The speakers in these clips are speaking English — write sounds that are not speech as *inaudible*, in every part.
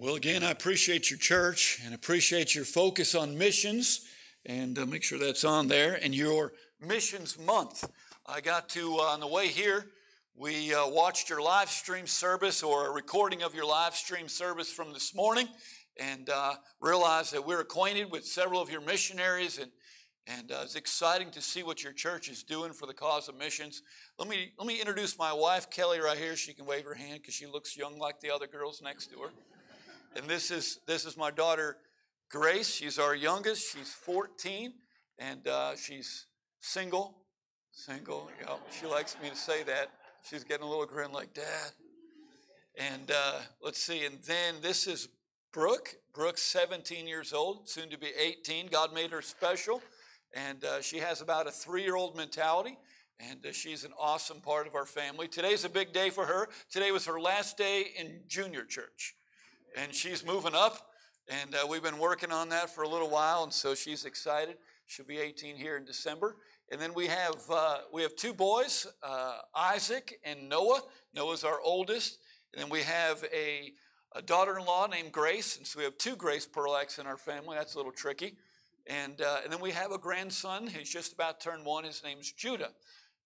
Well, again, I appreciate your church and appreciate your focus on missions, and uh, make sure that's on there. And your missions month. I got to uh, on the way here. We uh, watched your live stream service or a recording of your live stream service from this morning, and uh, realized that we're acquainted with several of your missionaries, and and uh, it's exciting to see what your church is doing for the cause of missions. Let me let me introduce my wife Kelly right here. She can wave her hand because she looks young like the other girls next to her. And this is this is my daughter Grace. She's our youngest. She's 14, and uh, she's single. Single. Yeah, she likes me to say that. She's getting a little grin like Dad. And uh, let's see. And then this is Brooke. Brooke's 17 years old, soon to be 18. God made her special, and uh, she has about a three-year-old mentality. And uh, she's an awesome part of our family. Today's a big day for her. Today was her last day in junior church and she's moving up. And uh, we've been working on that for a little while, and so she's excited. She'll be 18 here in December. And then we have uh, we have two boys, uh, Isaac and Noah. Noah's our oldest, and then we have a, a daughter-in-law named Grace, and so we have two Grace Perlaks in our family. That's a little tricky. And uh, and then we have a grandson who's just about turned one. His name's Judah,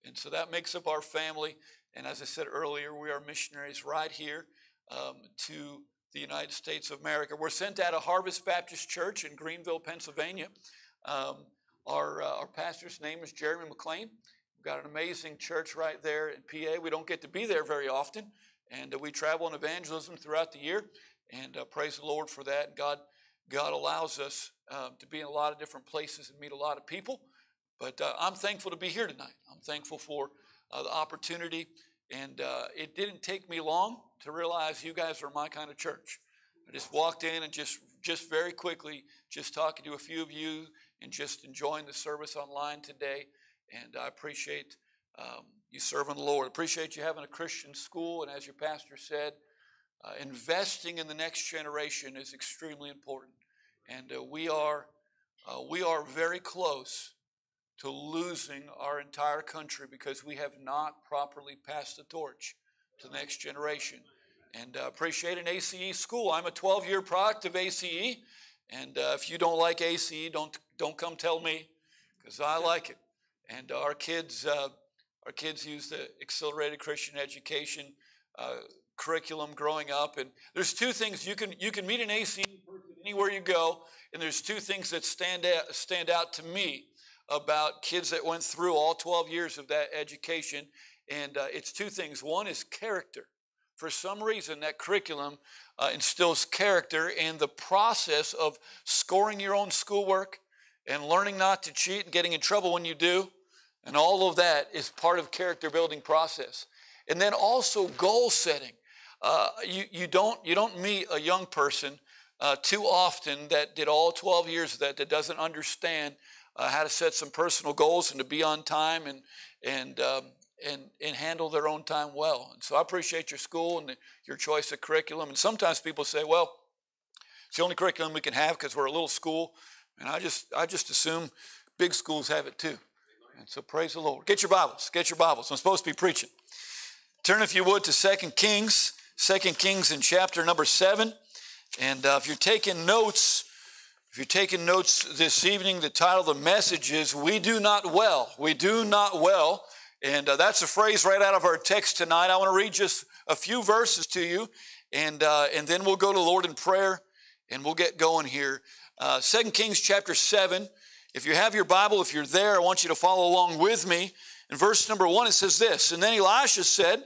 and so that makes up our family. And as I said earlier, we are missionaries right here um, to the United States of America. We're sent out of Harvest Baptist Church in Greenville, Pennsylvania. Um, our, uh, our pastor's name is Jeremy McLean. We've got an amazing church right there in PA. We don't get to be there very often, and uh, we travel in evangelism throughout the year. And uh, praise the Lord for that. God, God allows us um, to be in a lot of different places and meet a lot of people. But uh, I'm thankful to be here tonight. I'm thankful for uh, the opportunity and uh, it didn't take me long to realize you guys are my kind of church. I just walked in and just, just very quickly, just talking to a few of you and just enjoying the service online today. And I appreciate um, you serving the Lord. Appreciate you having a Christian school. And as your pastor said, uh, investing in the next generation is extremely important. And uh, we are uh, we are very close to losing our entire country because we have not properly passed the torch to the next generation. And uh, appreciate an ACE school. I'm a 12 year product of ACE. And uh, if you don't like ACE, don't, don't come tell me because I like it. And our kids, uh, our kids use the accelerated Christian education uh, curriculum growing up. And there's two things you can, you can meet an ACE person anywhere you go. And there's two things that stand out, stand out to me about kids that went through all 12 years of that education. And uh, it's two things. One is character. For some reason, that curriculum uh, instills character in the process of scoring your own schoolwork and learning not to cheat and getting in trouble when you do. And all of that is part of character building process. And then also goal setting. Uh, you, you, don't, you don't meet a young person uh, too often that did all 12 years of that that doesn't understand uh, how to set some personal goals and to be on time and and um, and and handle their own time well. And so I appreciate your school and the, your choice of curriculum. And sometimes people say, "Well, it's the only curriculum we can have because we're a little school." And I just I just assume big schools have it too. And so praise the Lord. Get your Bibles. Get your Bibles. I'm supposed to be preaching. Turn, if you would, to Second Kings. Second Kings in chapter number seven. And uh, if you're taking notes, if you're taking notes this evening, the title of the message is We Do Not Well. We Do Not Well. And uh, that's a phrase right out of our text tonight. I want to read just a few verses to you, and, uh, and then we'll go to Lord in prayer and we'll get going here. Uh, 2 Kings chapter 7. If you have your Bible, if you're there, I want you to follow along with me. In verse number 1, it says this And then Elisha said,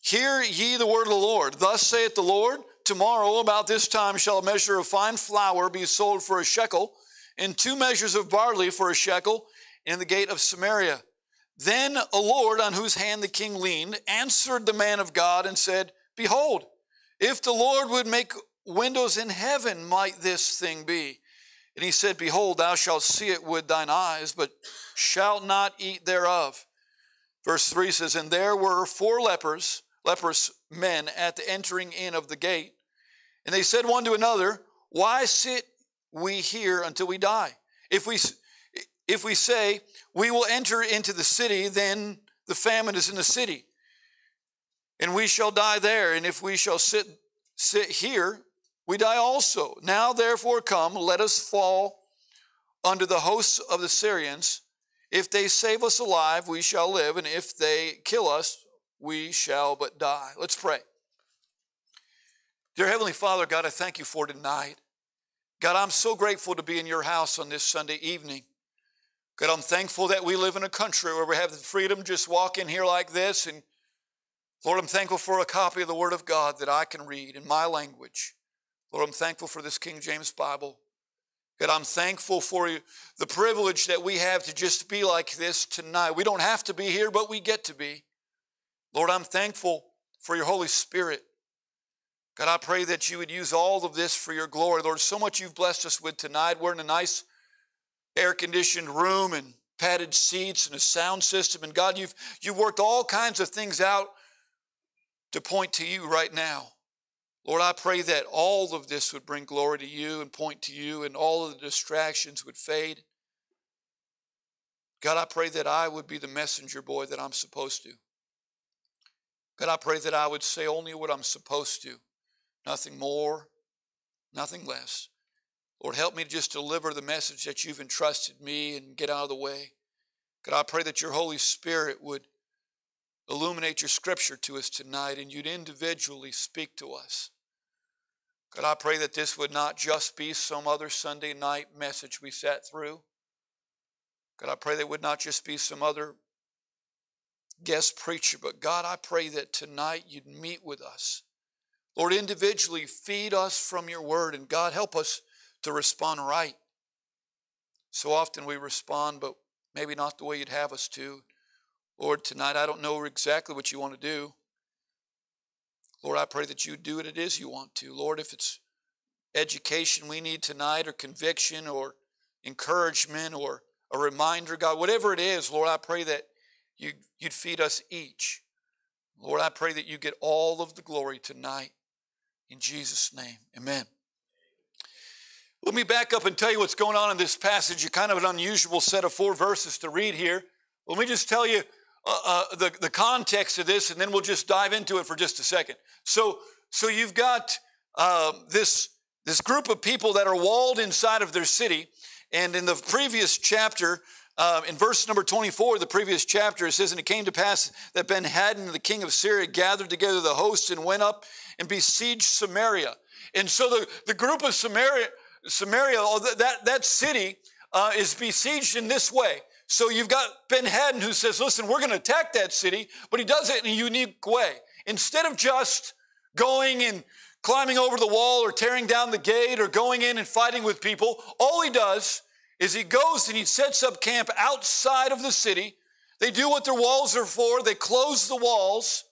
Hear ye the word of the Lord. Thus saith the Lord Tomorrow, about this time, shall a measure of fine flour be sold for a shekel, and two measures of barley for a shekel in the gate of Samaria. Then a Lord on whose hand the king leaned answered the man of God and said, Behold, if the Lord would make windows in heaven, might this thing be? And he said, Behold, thou shalt see it with thine eyes, but shalt not eat thereof. Verse 3 says, And there were four lepers, leprous men, at the entering in of the gate. And they said one to another, Why sit we here until we die? If we, if we say, We will enter into the city, then the famine is in the city, and we shall die there. And if we shall sit, sit here, we die also. Now, therefore, come, let us fall under the hosts of the Syrians. If they save us alive, we shall live, and if they kill us, we shall but die. Let's pray. Dear Heavenly Father, God, I thank you for tonight. God, I'm so grateful to be in your house on this Sunday evening. God, I'm thankful that we live in a country where we have the freedom just walk in here like this. And Lord, I'm thankful for a copy of the Word of God that I can read in my language. Lord, I'm thankful for this King James Bible. God, I'm thankful for the privilege that we have to just be like this tonight. We don't have to be here, but we get to be. Lord, I'm thankful for your Holy Spirit. God, I pray that you would use all of this for your glory. Lord, so much you've blessed us with tonight. We're in a nice air conditioned room and padded seats and a sound system. And God, you've, you've worked all kinds of things out to point to you right now. Lord, I pray that all of this would bring glory to you and point to you, and all of the distractions would fade. God, I pray that I would be the messenger boy that I'm supposed to. God, I pray that I would say only what I'm supposed to, nothing more, nothing less. Lord, help me to just deliver the message that you've entrusted me and get out of the way. God, I pray that your Holy Spirit would illuminate your scripture to us tonight and you'd individually speak to us. God, I pray that this would not just be some other Sunday night message we sat through. God, I pray that it would not just be some other guest preacher, but God, I pray that tonight you'd meet with us. Lord, individually feed us from your word, and God, help us to respond right. So often we respond, but maybe not the way you'd have us to. Lord, tonight I don't know exactly what you want to do. Lord, I pray that you do what it is you want to. Lord, if it's education we need tonight, or conviction, or encouragement, or a reminder, God, whatever it is, Lord, I pray that you, you'd feed us each. Lord, I pray that you get all of the glory tonight. In Jesus' name, amen. Let me back up and tell you what's going on in this passage. A kind of an unusual set of four verses to read here. Let me just tell you uh, uh, the, the context of this, and then we'll just dive into it for just a second. So, so you've got uh, this, this group of people that are walled inside of their city. And in the previous chapter, uh, in verse number 24, the previous chapter, it says, And it came to pass that Ben Hadad, the king of Syria, gathered together the hosts and went up and besieged Samaria. And so the, the group of Samaria, Samaria, that, that city uh, is besieged in this way. So you've got Ben Hadad who says, listen, we're going to attack that city, but he does it in a unique way. Instead of just going and climbing over the wall or tearing down the gate or going in and fighting with people, all he does is he goes and he sets up camp outside of the city. They do what their walls are for. They close the walls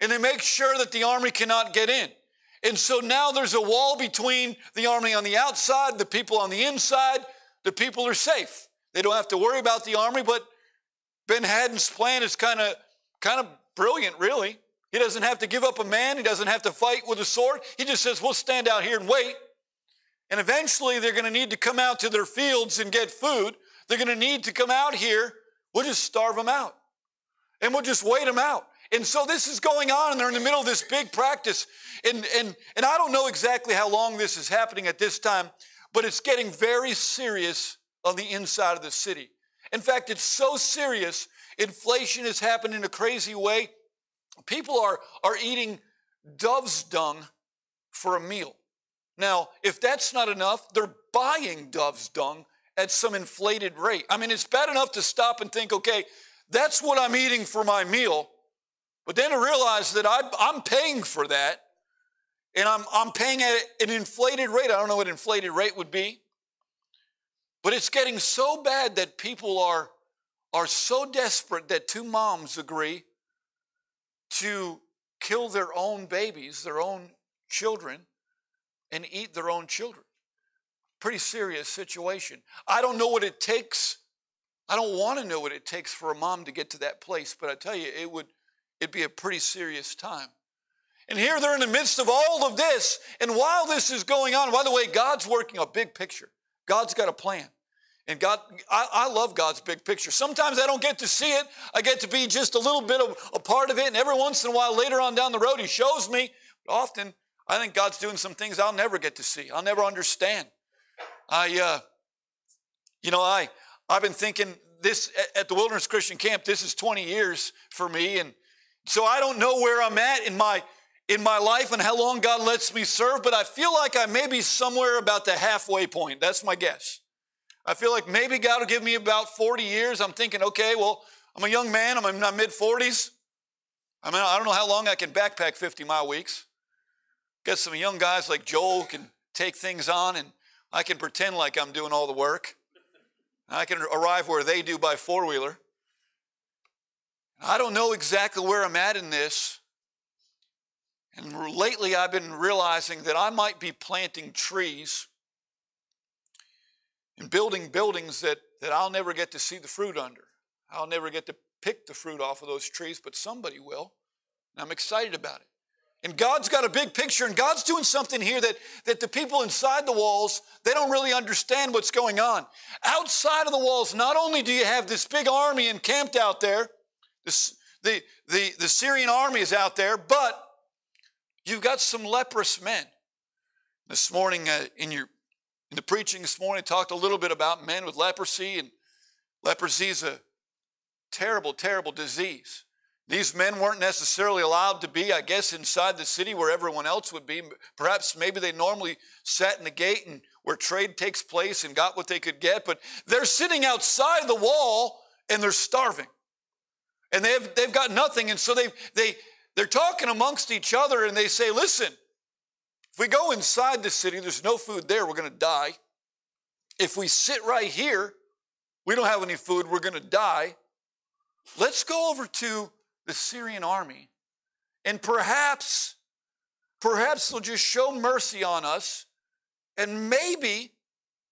and they make sure that the army cannot get in. And so now there's a wall between the army on the outside, the people on the inside. The people are safe. They don't have to worry about the army, but Ben Hadad's plan is kind of kind of brilliant, really. He doesn't have to give up a man, he doesn't have to fight with a sword. He just says, We'll stand out here and wait. And eventually they're going to need to come out to their fields and get food. They're going to need to come out here. We'll just starve them out. And we'll just wait them out. And so this is going on, and they're in the middle of this big practice. And, and, and I don't know exactly how long this is happening at this time, but it's getting very serious on the inside of the city. In fact, it's so serious, inflation has happened in a crazy way. People are, are eating dove's dung for a meal. Now, if that's not enough, they're buying dove's dung at some inflated rate. I mean, it's bad enough to stop and think, okay, that's what I'm eating for my meal. But then to realize that I, am paying for that, and I'm, I'm paying at an inflated rate. I don't know what inflated rate would be, but it's getting so bad that people are, are so desperate that two moms agree to kill their own babies, their own children, and eat their own children. Pretty serious situation. I don't know what it takes. I don't want to know what it takes for a mom to get to that place, but I tell you, it would it'd be a pretty serious time. And here they're in the midst of all of this. And while this is going on, by the way, God's working a big picture. God's got a plan. And God, I, I, love God's big picture. Sometimes I don't get to see it. I get to be just a little bit of a part of it. And every once in a while, later on down the road, He shows me. But often, I think God's doing some things I'll never get to see. I'll never understand. I, uh, you know, I, I've been thinking this at the Wilderness Christian Camp. This is 20 years for me, and so I don't know where I'm at in my in my life and how long God lets me serve, but I feel like I may be somewhere about the halfway point. That's my guess. I feel like maybe God will give me about 40 years. I'm thinking, okay, well, I'm a young man. I'm in my mid 40s. I mean, I don't know how long I can backpack 50 mile weeks. Got some young guys like Joel can take things on, and I can pretend like I'm doing all the work. I can arrive where they do by four wheeler. I don't know exactly where I'm at in this. And lately, I've been realizing that I might be planting trees and building buildings that, that I'll never get to see the fruit under. I'll never get to pick the fruit off of those trees, but somebody will. And I'm excited about it. And God's got a big picture, and God's doing something here that, that the people inside the walls, they don't really understand what's going on. Outside of the walls, not only do you have this big army encamped out there, this, the, the, the Syrian army is out there, but you've got some leprous men. This morning, uh, in, your, in the preaching this morning, I talked a little bit about men with leprosy, and leprosy is a terrible, terrible disease. These men weren't necessarily allowed to be, I guess, inside the city where everyone else would be. Perhaps maybe they normally sat in the gate and where trade takes place and got what they could get, but they're sitting outside the wall and they're starving. And they've, they've got nothing. And so they, they, they're talking amongst each other and they say, listen, if we go inside the city, there's no food there, we're going to die. If we sit right here, we don't have any food, we're going to die. Let's go over to the Syrian army. And perhaps, perhaps they'll just show mercy on us. And maybe,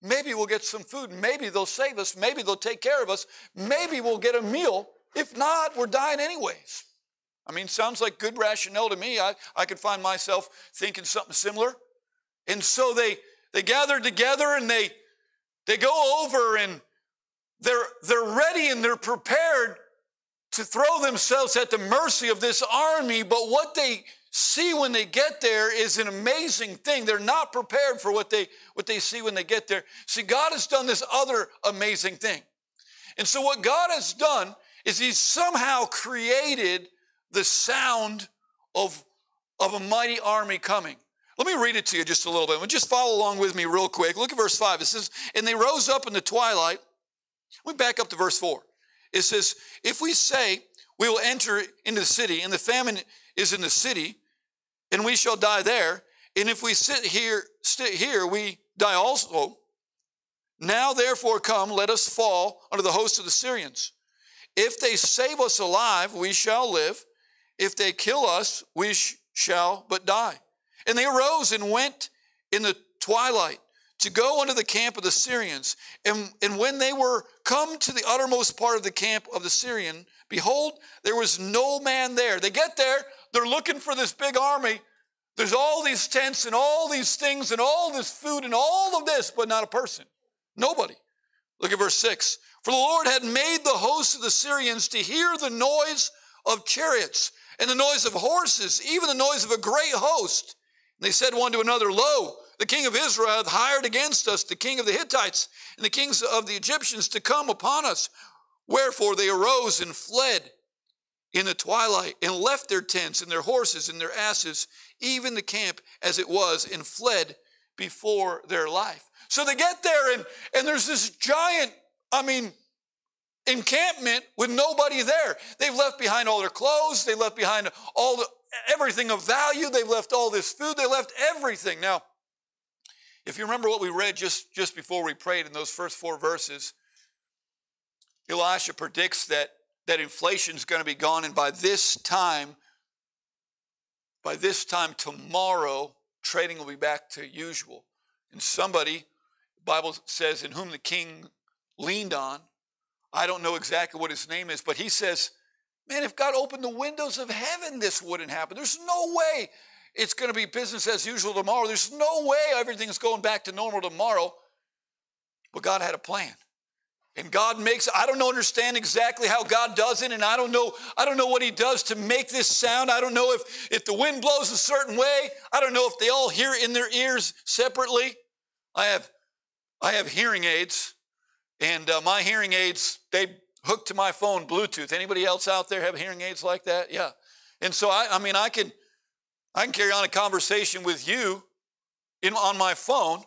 maybe we'll get some food. Maybe they'll save us. Maybe they'll take care of us. Maybe we'll get a meal. If not, we're dying anyways. I mean, sounds like good rationale to me. I, I could find myself thinking something similar. And so they they gather together and they they go over and they're they're ready and they're prepared to throw themselves at the mercy of this army, but what they see when they get there is an amazing thing. They're not prepared for what they what they see when they get there. See, God has done this other amazing thing. And so what God has done is he's somehow created the sound of, of a mighty army coming. Let me read it to you just a little bit. Just follow along with me real quick. Look at verse 5. It says, And they rose up in the twilight. We back up to verse 4. It says, If we say we will enter into the city, and the famine is in the city, and we shall die there, and if we sit here, sit here, we die also. Now therefore come, let us fall under the host of the Syrians. If they save us alive, we shall live. If they kill us, we sh- shall but die. And they arose and went in the twilight to go unto the camp of the Syrians. And, and when they were come to the uttermost part of the camp of the Syrian, behold, there was no man there. They get there, they're looking for this big army. There's all these tents and all these things and all this food and all of this, but not a person. Nobody. Look at verse 6. For the Lord had made the host of the Syrians to hear the noise of chariots and the noise of horses, even the noise of a great host. And they said one to another, Lo, the king of Israel hath hired against us the king of the Hittites and the kings of the Egyptians to come upon us. Wherefore they arose and fled in the twilight and left their tents and their horses and their asses, even the camp as it was, and fled before their life. So they get there and, and there's this giant, I mean, encampment with nobody there. They've left behind all their clothes, they left behind all the everything of value, they've left all this food, they left everything. Now, if you remember what we read just, just before we prayed in those first four verses, Elisha predicts that, that inflation is going to be gone, and by this time, by this time tomorrow, trading will be back to usual. And somebody, the Bible says, in whom the king leaned on, I don't know exactly what his name is, but he says, Man, if God opened the windows of heaven, this wouldn't happen. There's no way it's going to be business as usual tomorrow. There's no way everything's going back to normal tomorrow. But God had a plan. and God makes I don't understand exactly how God does it and I don't know I don't know what he does to make this sound. I don't know if if the wind blows a certain way. I don't know if they all hear in their ears separately. I have I have hearing aids and uh, my hearing aids they hook to my phone Bluetooth. Anybody else out there have hearing aids like that? Yeah. And so I I mean I can I can carry on a conversation with you in on my phone.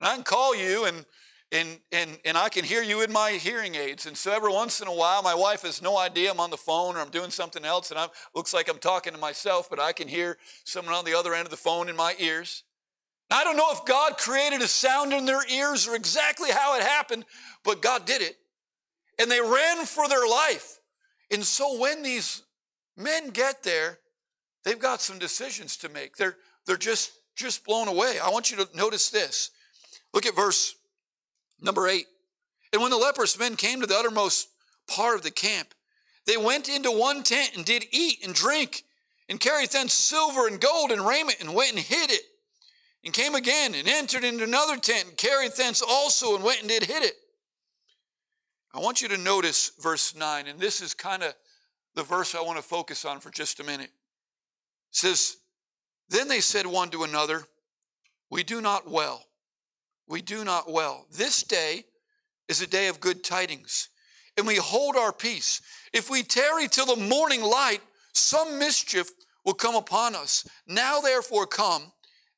And I can call you and and, and, and I can hear you in my hearing aids. And so every once in a while, my wife has no idea I'm on the phone or I'm doing something else, and I looks like I'm talking to myself, but I can hear someone on the other end of the phone in my ears. I don't know if God created a sound in their ears or exactly how it happened, but God did it. And they ran for their life. And so when these men get there, they've got some decisions to make. They're, they're just, just blown away. I want you to notice this. Look at verse Number eight, and when the leprous men came to the uttermost part of the camp, they went into one tent and did eat and drink and carried thence silver and gold and raiment and went and hid it. And came again and entered into another tent and carried thence also and went and did hid it. I want you to notice verse 9, and this is kind of the verse I want to focus on for just a minute. It says, Then they said one to another, We do not well we do not well. This day is a day of good tidings, and we hold our peace. If we tarry till the morning light, some mischief will come upon us. Now, therefore, come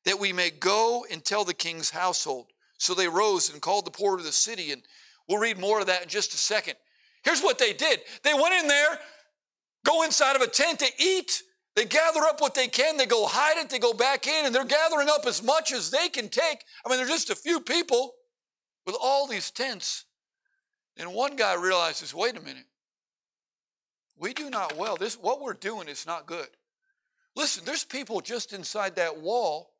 that we may go and tell the king's household. So they rose and called the porter of the city, and we'll read more of that in just a second. Here's what they did they went in there, go inside of a tent to eat, they gather up what they can, they go hide it, they go back in, and they're gathering up as much as they can take. I mean, they're just a few people with all these tents. And one guy realizes, wait a minute, we do not well. This what we're doing is not good. Listen, there's people just inside that wall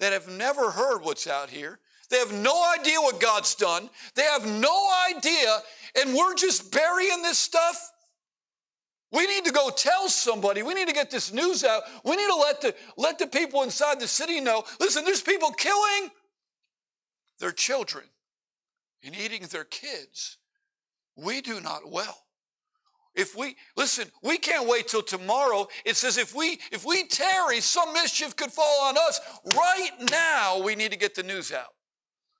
that have never heard what's out here. They have no idea what God's done. They have no idea, and we're just burying this stuff we need to go tell somebody. We need to get this news out. We need to let the, let the people inside the city know listen, there's people killing their children and eating their kids. We do not well. If we listen, we can't wait till tomorrow. It says if we if we tarry, some mischief could fall on us. Right now, we need to get the news out.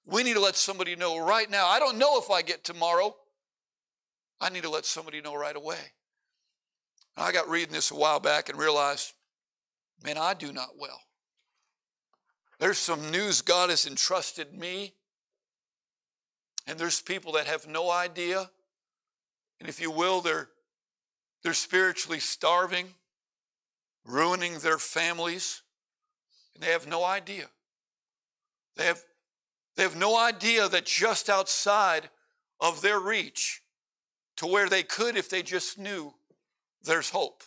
We need to let somebody know right now. I don't know if I get tomorrow. I need to let somebody know right away. I got reading this a while back and realized, man, I do not well. There's some news God has entrusted me, and there's people that have no idea. And if you will, they're, they're spiritually starving, ruining their families, and they have no idea. They have, they have no idea that just outside of their reach, to where they could if they just knew there's hope.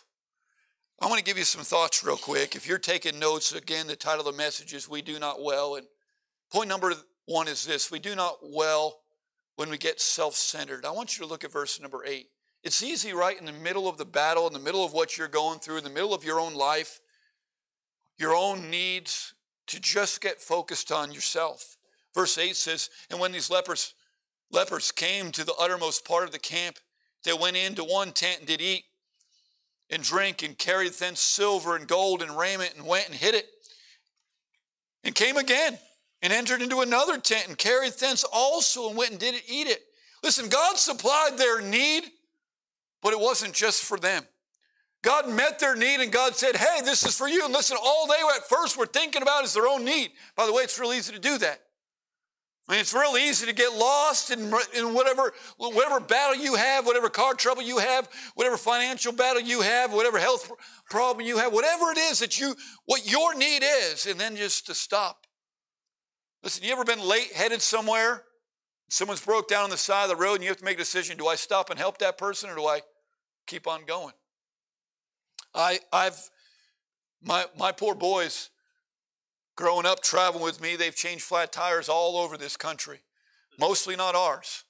I want to give you some thoughts real quick. If you're taking notes, again, the title of the message is We Do Not Well. And point number one is this We do not well when we get self centered. I want you to look at verse number eight. It's easy, right, in the middle of the battle, in the middle of what you're going through, in the middle of your own life, your own needs, to just get focused on yourself. Verse 8 says, And when these lepers, lepers came to the uttermost part of the camp, they went into one tent and did eat and drink and carried thence silver and gold and raiment and went and hid it and came again and entered into another tent and carried thence also and went and did it, eat it. Listen, God supplied their need, but it wasn't just for them. God met their need and God said, Hey, this is for you. And listen, all they at first were thinking about is their own need. By the way, it's real easy to do that. I mean, it's real easy to get lost in, in whatever, whatever battle you have, whatever car trouble you have, whatever financial battle you have, whatever health problem you have, whatever it is that you, what your need is, and then just to stop. Listen, you ever been late headed somewhere? Someone's broke down on the side of the road and you have to make a decision do I stop and help that person or do I keep on going? I, I've, my, my poor boys, growing up traveling with me, they've changed flat tires all over this country, mostly not ours.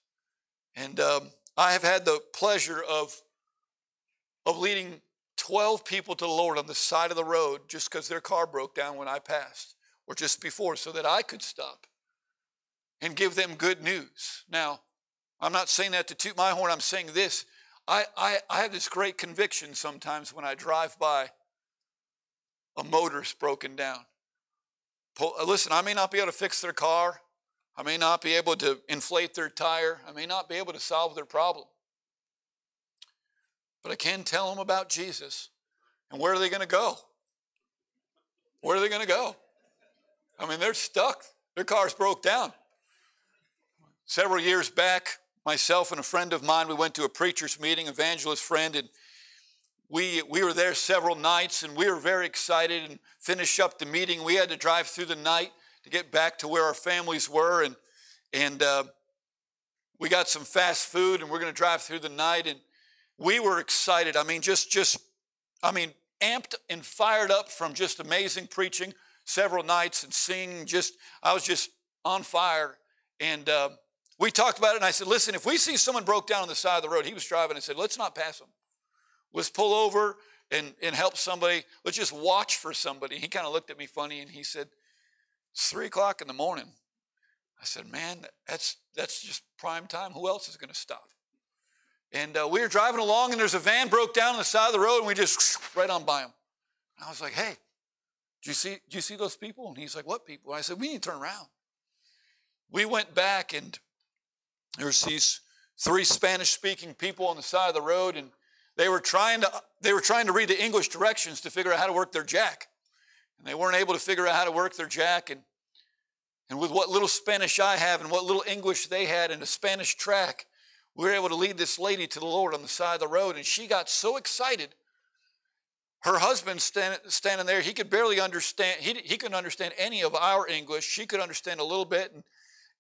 And um, I have had the pleasure of, of leading 12 people to the Lord on the side of the road just because their car broke down when I passed or just before so that I could stop and give them good news. Now, I'm not saying that to toot my horn, I'm saying this. I, I, I have this great conviction sometimes when I drive by a motor's broken down. Uh, listen, I may not be able to fix their car. I may not be able to inflate their tire. I may not be able to solve their problem. But I can tell them about Jesus. And where are they going to go? Where are they going to go? I mean, they're stuck. Their car's broke down. Several years back, myself and a friend of mine, we went to a preacher's meeting, evangelist friend, and we, we were there several nights and we were very excited and finished up the meeting. We had to drive through the night to get back to where our families were. And, and uh, we got some fast food and we're going to drive through the night. And we were excited. I mean, just, just, I mean, amped and fired up from just amazing preaching several nights and singing. Just, I was just on fire. And uh, we talked about it and I said, listen, if we see someone broke down on the side of the road, he was driving and said, let's not pass him. Let's pull over and, and help somebody. Let's just watch for somebody. He kind of looked at me funny and he said, It's three o'clock in the morning. I said, Man, that's, that's just prime time. Who else is going to stop? And uh, we were driving along and there's a van broke down on the side of the road and we just *sniffs* right on by him. And I was like, Hey, do you see, do you see those people? And he's like, What people? And I said, We need to turn around. We went back and there's these three Spanish speaking people on the side of the road and they were trying to, they were trying to read the English directions to figure out how to work their jack. And they weren't able to figure out how to work their jack. And, and with what little Spanish I have and what little English they had in a Spanish tract, we were able to lead this lady to the Lord on the side of the road. And she got so excited. Her husband stand, standing there, he could barely understand, he, he couldn't understand any of our English. She could understand a little bit. And,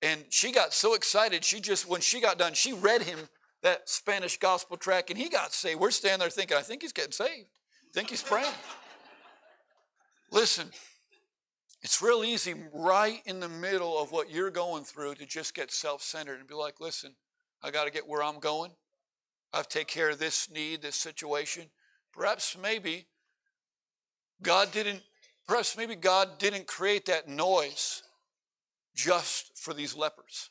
and she got so excited, she just, when she got done, she read him that Spanish gospel tract and he got saved. We're standing there thinking, I think he's getting saved. I think he's praying. *laughs* Listen, it's real easy right in the middle of what you're going through to just get self centered and be like, listen, I got to get where I'm going. I have to take care of this need, this situation. Perhaps maybe God didn't, perhaps maybe God didn't create that noise just for these lepers.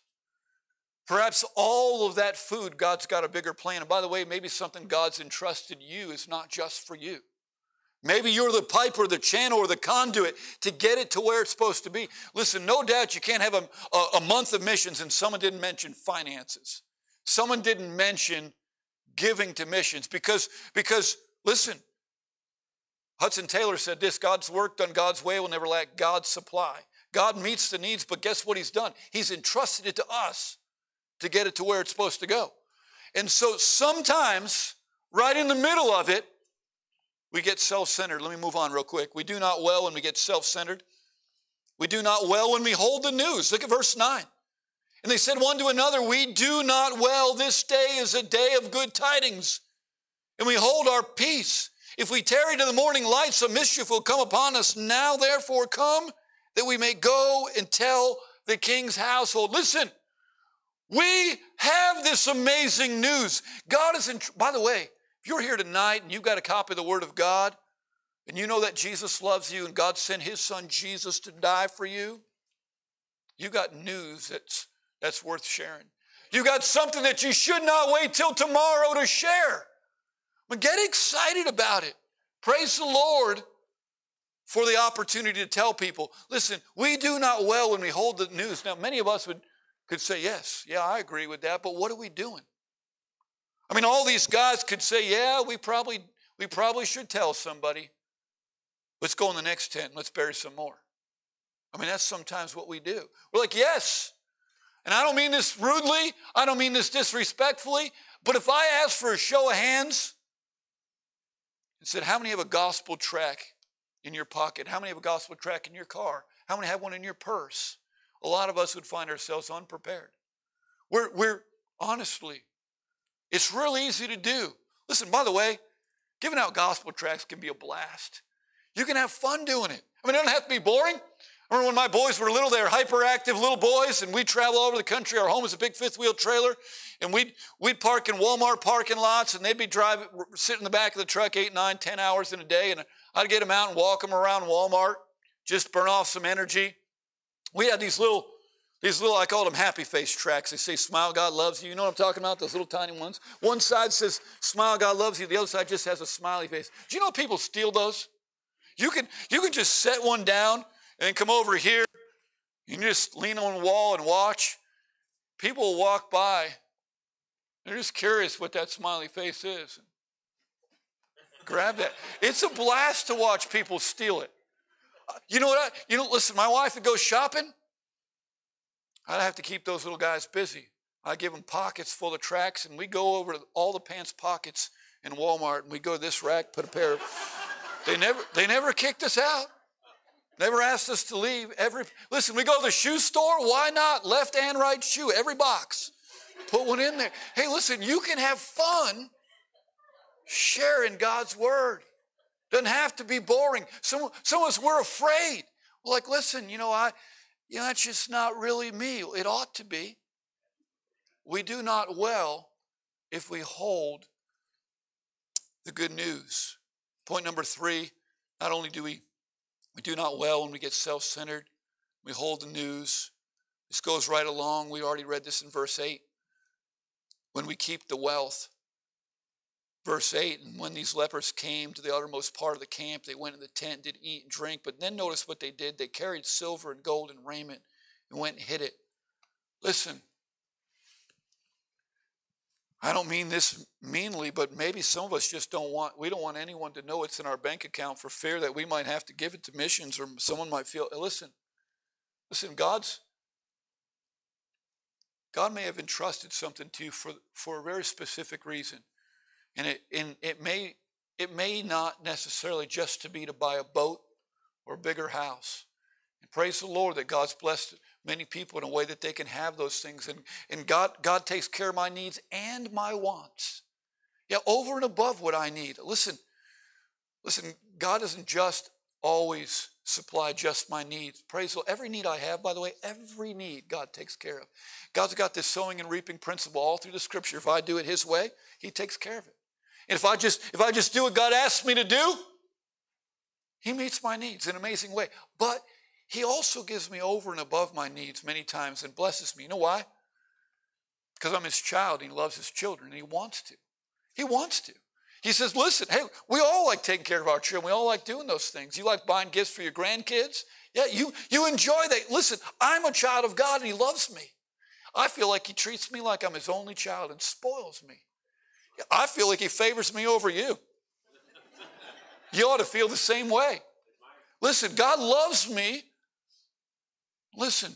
Perhaps all of that food, God's got a bigger plan. And by the way, maybe something God's entrusted you is not just for you. Maybe you're the pipe or the channel or the conduit to get it to where it's supposed to be. Listen, no doubt you can't have a, a, a month of missions and someone didn't mention finances. Someone didn't mention giving to missions because, because listen, Hudson Taylor said this God's work done God's way will never lack God's supply. God meets the needs, but guess what He's done? He's entrusted it to us to get it to where it's supposed to go. And so sometimes, right in the middle of it, we get self centered. Let me move on real quick. We do not well when we get self centered. We do not well when we hold the news. Look at verse 9. And they said one to another, We do not well. This day is a day of good tidings. And we hold our peace. If we tarry to the morning light, some mischief will come upon us. Now, therefore, come that we may go and tell the king's household. Listen, we have this amazing news. God is in, by the way, if you're here tonight and you've got a copy of the Word of God, and you know that Jesus loves you and God sent His Son Jesus to die for you, you got news that's, that's worth sharing. You got something that you should not wait till tomorrow to share. But get excited about it. Praise the Lord for the opportunity to tell people. Listen, we do not well when we hold the news. Now, many of us would could say, Yes, yeah, I agree with that, but what are we doing? I mean, all these guys could say, Yeah, we probably, we probably should tell somebody. Let's go in the next tent, and let's bury some more. I mean, that's sometimes what we do. We're like, Yes. And I don't mean this rudely, I don't mean this disrespectfully, but if I ask for a show of hands and said, How many have a gospel tract in your pocket? How many have a gospel tract in your car? How many have one in your purse? a lot of us would find ourselves unprepared. We're, we're honestly, it's real easy to do. Listen, by the way, giving out gospel tracts can be a blast. You can have fun doing it. I mean, it doesn't have to be boring. I remember when my boys were little, they were hyperactive little boys, and we'd travel all over the country. Our home was a big fifth wheel trailer, and we'd, we'd park in Walmart parking lots, and they'd be driving, sitting in the back of the truck eight, nine, ten hours in a day, and I'd get them out and walk them around Walmart, just burn off some energy we had these little These little, I call them happy face tracts. They say, Smile, God loves you. You know what I'm talking about? Those little tiny ones. One side says, Smile, God loves you. The other side just has a smiley face. Do you know people steal those? You can, you can just set one down and come over here and just lean on the wall and watch. People walk by. They're just curious what that smiley face is. Grab that. It's a blast to watch people steal it. You know what? I, you know, listen, my wife would go shopping. I'd have to keep those little guys busy. I give them pockets full of tracts, and we go over all the pants pockets in Walmart, and we go to this rack, put a pair of. They never, they never kicked us out. Never asked us to leave. Every listen, we go to the shoe store. Why not? Left and right shoe, every box. Put one in there. Hey, listen, you can have fun sharing God's word. Doesn't have to be boring. Some, some of us, we're afraid. We're like, listen, you know, I, you know, that's just not really me. It ought to be. We do not well if we hold the good news. Point number three, not only do we we do not well when we get self-centered, we hold the news. This goes right along. We already read this in verse 8. When we keep the wealth, Verse 8 And when these lepers came to the uttermost part of the camp, they went in the tent, did eat and drink. But then notice what they did. They carried silver and gold and raiment and went and hid it. Listen, I don't mean this meanly, but maybe some of us just don't want, we don't want anyone to know it's in our bank account for fear that we might have to give it to missions or someone might feel, listen, listen, God's, God may have entrusted something to you for, for a very specific reason. And it, and it, may, it may not necessarily just to be to buy a boat or a bigger house. And praise the Lord that God's blessed many people in a way that they can have those things. And, and God, God takes care of my needs and my wants. Yeah, over and above what I need. Listen, listen, God doesn't just always supply just my needs. Praise the Lord. Every need I have, by the way, every need God takes care of. God's got this sowing and reaping principle all through the scripture. If I do it His way, He takes care of it. And if I just if I just do what God asks me to do, He meets my needs in an amazing way. But He also gives me over and above my needs many times and blesses me. You know why? Because I'm His child. And he loves His children. And He wants to. He wants to. He says, listen, hey, we all like taking care of our children. We all like doing those things. You like buying gifts for your grandkids? Yeah, you, you enjoy that. Listen, I'm a child of God and He loves me. I feel like He treats me like I'm His only child and spoils me. I feel like he favors me over you. You ought to feel the same way. Listen, God loves me. Listen,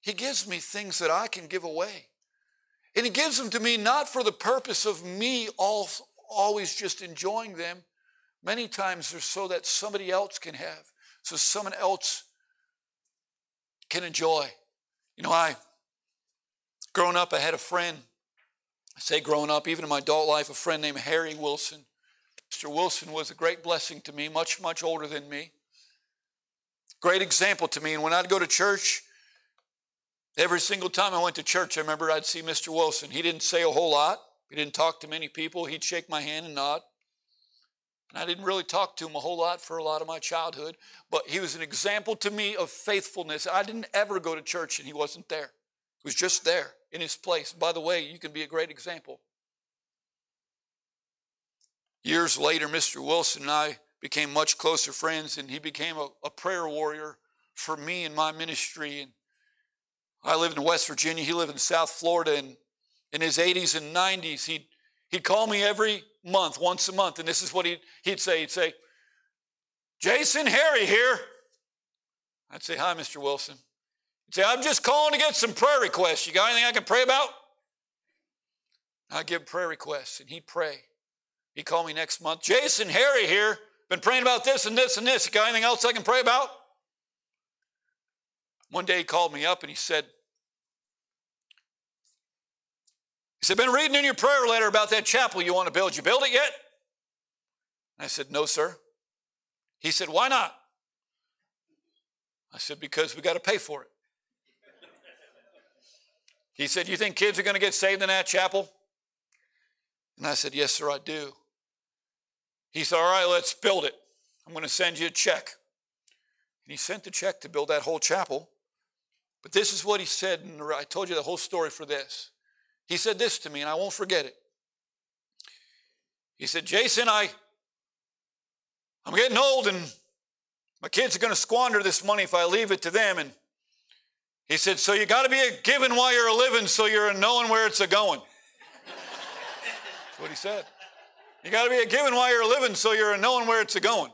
he gives me things that I can give away. And he gives them to me not for the purpose of me all, always just enjoying them. Many times they're so that somebody else can have, so someone else can enjoy. You know, I, growing up, I had a friend I say growing up, even in my adult life, a friend named Harry Wilson. Mr. Wilson was a great blessing to me, much, much older than me. Great example to me. And when I'd go to church, every single time I went to church, I remember I'd see Mr. Wilson. He didn't say a whole lot, he didn't talk to many people. He'd shake my hand and nod. And I didn't really talk to him a whole lot for a lot of my childhood, but he was an example to me of faithfulness. I didn't ever go to church and he wasn't there, he was just there in his place. By the way, you can be a great example. Years later, Mr. Wilson and I became much closer friends, and he became a, a prayer warrior for me and my ministry. And I lived in West Virginia, he lived in South Florida, and in his 80s and 90s, he'd, he'd call me every month, once a month, and this is what he'd, he'd say. He'd say, Jason, Harry here. I'd say, Hi, Mr. Wilson. Say, I'm just calling to get some prayer requests. You got anything I can pray about? I give prayer requests, and he'd pray. He'd call me next month. Jason, Harry here, been praying about this and this and this. You got anything else I can pray about? One day he called me up and he said, he said, been reading in your prayer letter about that chapel you want to build. You build it yet? I said, no, sir. He said, why not? I said, because we got to pay for it. He said, You think kids are going to get saved in that chapel? And I said, Yes, sir, I do. He said, All right, let's build it. I'm going to send you a check. And he sent the check to build that whole chapel. But this is what he said, and I told you the whole story for this. He said this to me, and I won't forget it. He said, Jason, I, I'm getting old, and my kids are going to squander this money if I leave it to them. And he said, So you got to be a giving while you're a living so you're a knowing where it's a going. That's what he said. You got to be a giving while you're living so you're a knowing where it's a going.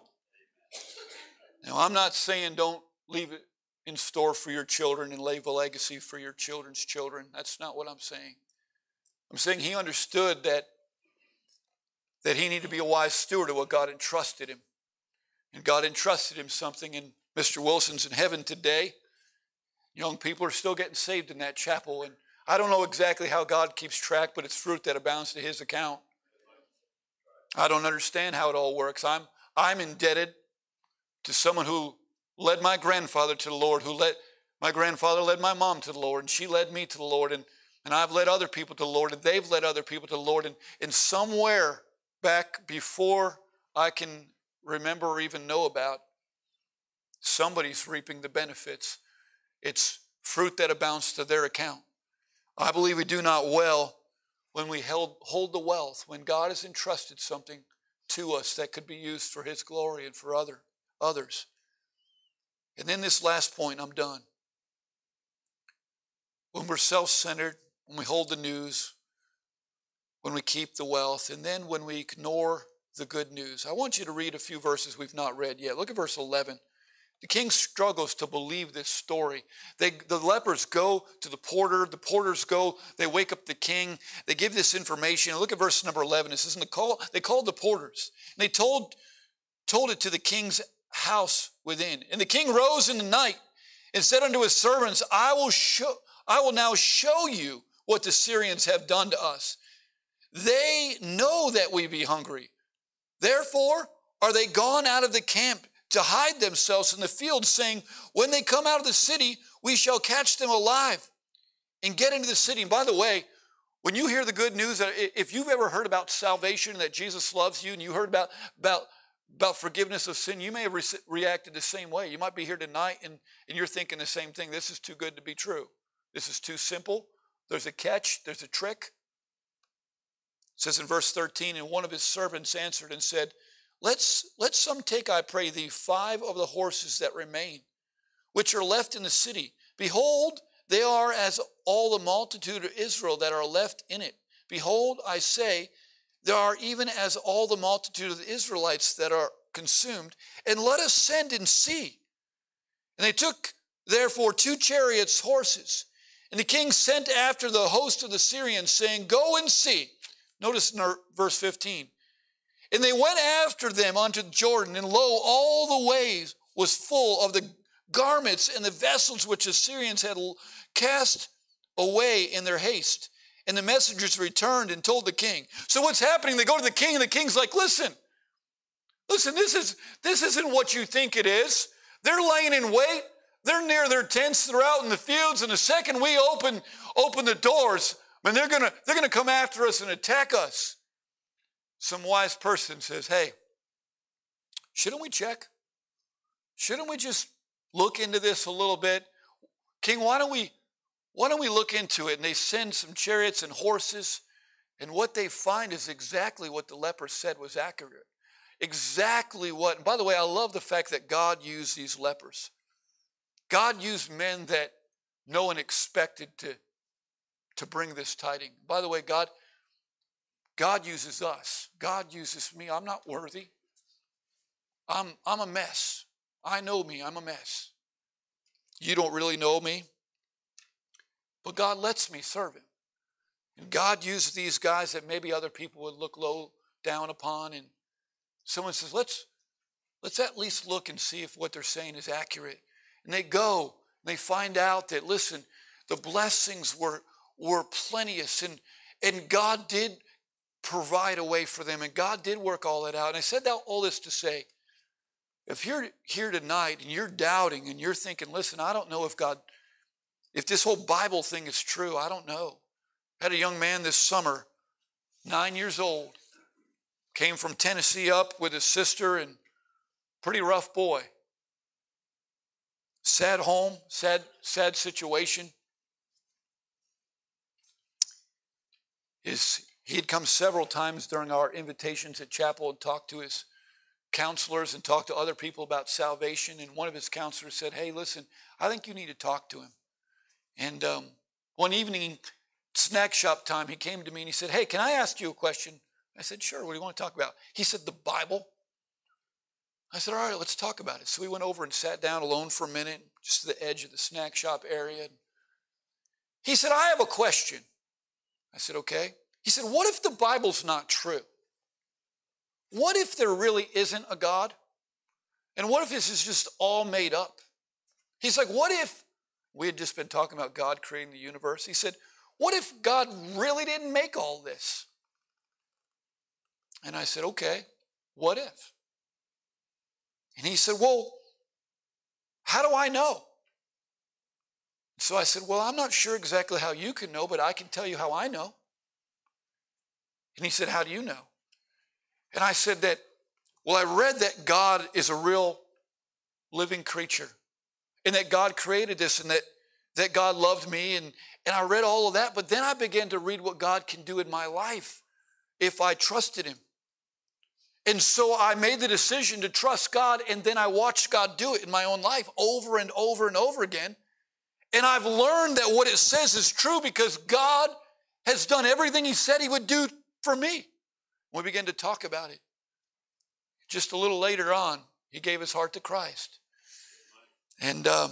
Now, I'm not saying don't leave it in store for your children and leave a legacy for your children's children. That's not what I'm saying. I'm saying he understood that, that he needed to be a wise steward of what God entrusted him. And God entrusted him something, and Mr. Wilson's in heaven today. Young people are still getting saved in that chapel, and I don't know exactly how God keeps track, but it's fruit that abounds to his account. I don't understand how it all works. I'm, I'm indebted to someone who led my grandfather to the Lord, who led my grandfather led my mom to the Lord, and she led me to the Lord, and, and I've led other people to the Lord, and they've led other people to the Lord. And, and somewhere back before I can remember or even know about, somebody's reaping the benefits. It's fruit that abounds to their account. I believe we do not well when we held, hold the wealth, when God has entrusted something to us that could be used for His glory and for other, others. And then this last point, I'm done. When we're self centered, when we hold the news, when we keep the wealth, and then when we ignore the good news. I want you to read a few verses we've not read yet. Look at verse 11. The king struggles to believe this story. They, the lepers go to the porter. The porters go, they wake up the king. They give this information. Look at verse number 11. It says, and they, call, they called the porters. And they told, told it to the king's house within. And the king rose in the night and said unto his servants, I will, show, I will now show you what the Syrians have done to us. They know that we be hungry. Therefore are they gone out of the camp to hide themselves in the field, saying, When they come out of the city, we shall catch them alive and get into the city. And by the way, when you hear the good news, if you've ever heard about salvation, that Jesus loves you, and you heard about, about, about forgiveness of sin, you may have re- reacted the same way. You might be here tonight and, and you're thinking the same thing. This is too good to be true. This is too simple. There's a catch, there's a trick. It says in verse 13, and one of his servants answered and said, Let's, let some take, I pray thee, five of the horses that remain, which are left in the city. Behold, they are as all the multitude of Israel that are left in it. Behold, I say, there are even as all the multitude of the Israelites that are consumed, and let us send and see. And they took therefore two chariots' horses, and the king sent after the host of the Syrians, saying, Go and see. Notice in verse 15. And they went after them unto Jordan, and lo, all the ways was full of the garments and the vessels which the Syrians had cast away in their haste. And the messengers returned and told the king. So what's happening? They go to the king, and the king's like, listen, listen, this is this isn't what you think it is. They're laying in wait. They're near their tents. They're out in the fields. And the second we open open the doors, I mean, they're gonna they're gonna come after us and attack us some wise person says, Hey, shouldn't we check? Shouldn't we just look into this a little bit? King, why don't we why don't we look into it? And they send some chariots and horses, and what they find is exactly what the leper said was accurate. Exactly what, and by the way, I love the fact that God used these lepers. God used men that no one expected to, to bring this tiding. By the way, God, God uses us. God uses me. I'm not worthy. I'm, I'm a mess. I know me. I'm a mess. You don't really know me. But God lets me serve Him. And God uses these guys that maybe other people would look low down upon. And someone says, let's, let's at least look and see if what they're saying is accurate. And they go and they find out that, listen, the blessings were, were plenteous. And, and God did provide a way for them. And God did work all that out. And I said that, all this to say, if you're here tonight and you're doubting and you're thinking, listen, I don't know if God, if this whole Bible thing is true, I don't know. I had a young man this summer, nine years old, came from Tennessee up with his sister and pretty rough boy. sad home, sad, sad situation. His, he had come several times during our invitations at chapel and talked to his counselors and talked to other people about salvation. And one of his counselors said, Hey, listen, I think you need to talk to him. And um, one evening, snack shop time, he came to me and he said, Hey, can I ask you a question? I said, Sure, what do you want to talk about? He said, The Bible. I said, All right, let's talk about it. So we went over and sat down alone for a minute, just to the edge of the snack shop area. He said, I have a question. I said, Okay. He said, What if the Bible's not true? What if there really isn't a God? And what if this is just all made up? He's like, What if we had just been talking about God creating the universe? He said, What if God really didn't make all this? And I said, Okay, what if? And he said, Well, how do I know? So I said, Well, I'm not sure exactly how you can know, but I can tell you how I know. And he said, How do you know? And I said that, Well, I read that God is a real living creature and that God created this and that, that God loved me. And, and I read all of that, but then I began to read what God can do in my life if I trusted Him. And so I made the decision to trust God, and then I watched God do it in my own life over and over and over again. And I've learned that what it says is true because God has done everything He said He would do for me. We began to talk about it. Just a little later on, He gave His heart to Christ. And um,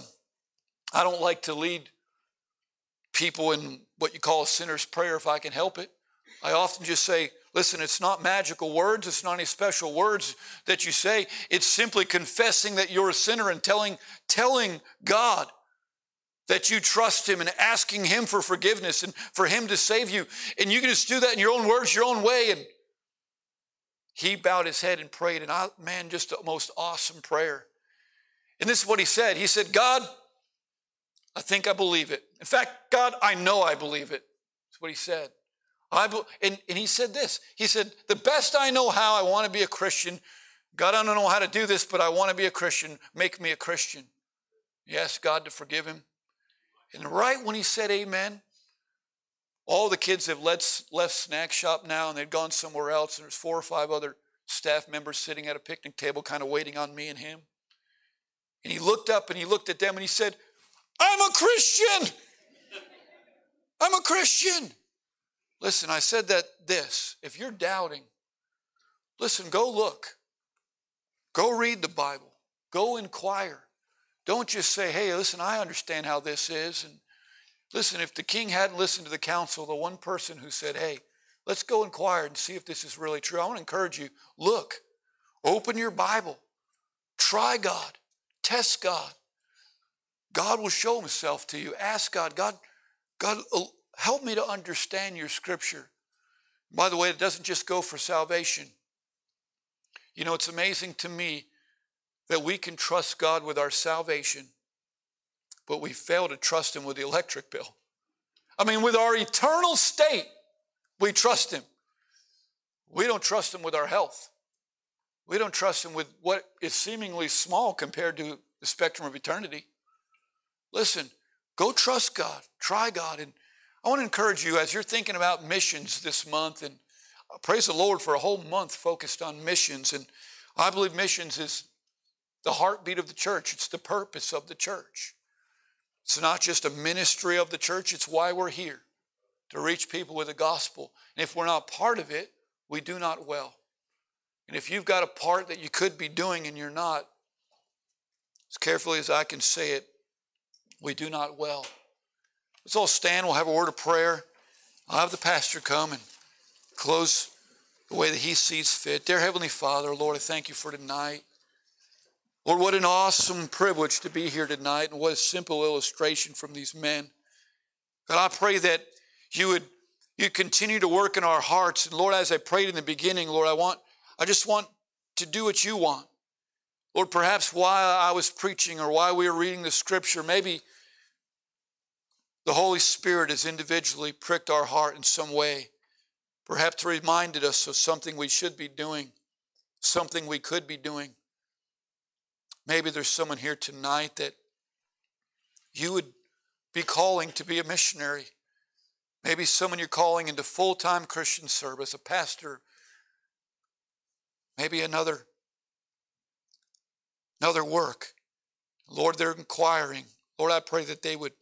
I don't like to lead people in what you call a sinner's prayer if I can help it. I often just say, Listen, it's not magical words, it's not any special words that you say. It's simply confessing that you're a sinner and telling, telling God that you trust Him and asking Him for forgiveness and for Him to save you. And you can just do that in your own words, your own way. And he bowed his head and prayed, and I, man, just a most awesome prayer. And this is what he said He said, God, I think I believe it. In fact, God, I know I believe it. That's what he said. I be, and, and he said this He said, The best I know how, I want to be a Christian. God, I don't know how to do this, but I want to be a Christian. Make me a Christian. He asked God to forgive him. And right when he said amen, all the kids have left, left snack shop now and they've gone somewhere else. And there's four or five other staff members sitting at a picnic table, kind of waiting on me and him. And he looked up and he looked at them and he said, I'm a Christian. I'm a Christian. Listen, I said that this if you're doubting, listen, go look. Go read the Bible. Go inquire. Don't just say, hey, listen, I understand how this is. And listen, if the king hadn't listened to the council, the one person who said, hey, let's go inquire and see if this is really true, I want to encourage you look, open your Bible, try God, test God. God will show himself to you. Ask God, God, God, uh, help me to understand your scripture. By the way, it doesn't just go for salvation. You know, it's amazing to me that we can trust God with our salvation, but we fail to trust Him with the electric bill. I mean, with our eternal state, we trust Him. We don't trust Him with our health. We don't trust Him with what is seemingly small compared to the spectrum of eternity. Listen, go trust God, try God, and I want to encourage you as you're thinking about missions this month, and praise the Lord for a whole month focused on missions. And I believe missions is the heartbeat of the church, it's the purpose of the church. It's not just a ministry of the church, it's why we're here to reach people with the gospel. And if we're not part of it, we do not well. And if you've got a part that you could be doing and you're not, as carefully as I can say it, we do not well. Let's all stand. We'll have a word of prayer. I'll have the pastor come and close the way that he sees fit. Dear Heavenly Father, Lord, I thank you for tonight. Lord, what an awesome privilege to be here tonight, and what a simple illustration from these men. God, I pray that you would you continue to work in our hearts. And Lord, as I prayed in the beginning, Lord, I want, I just want to do what you want. Lord, perhaps while I was preaching or while we were reading the scripture, maybe the Holy Spirit has individually pricked our heart in some way, perhaps reminded us of something we should be doing, something we could be doing. Maybe there's someone here tonight that you would be calling to be a missionary. Maybe someone you're calling into full time Christian service, a pastor, maybe another, another work. Lord, they're inquiring. Lord, I pray that they would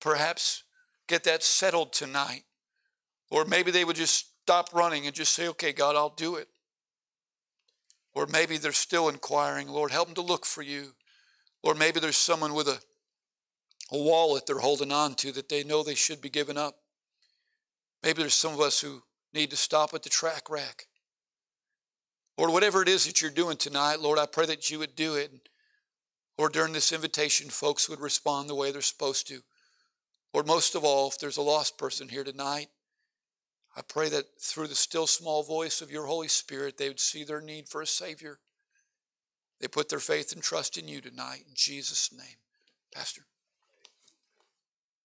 perhaps get that settled tonight. Or maybe they would just stop running and just say, okay, God, I'll do it. Or maybe they're still inquiring, Lord, help them to look for you. Or maybe there's someone with a, a wallet they're holding on to that they know they should be giving up. Maybe there's some of us who need to stop at the tract rack. Lord, whatever it is that you're doing tonight, Lord, I pray that you would do it. Or during this invitation, folks would respond the way they're supposed to. Lord, most of all, if there's a lost person here tonight, I pray that through the still small voice of your Holy Spirit, they would see their need for a Savior. They put their faith and trust in you tonight. In Jesus' name. Pastor.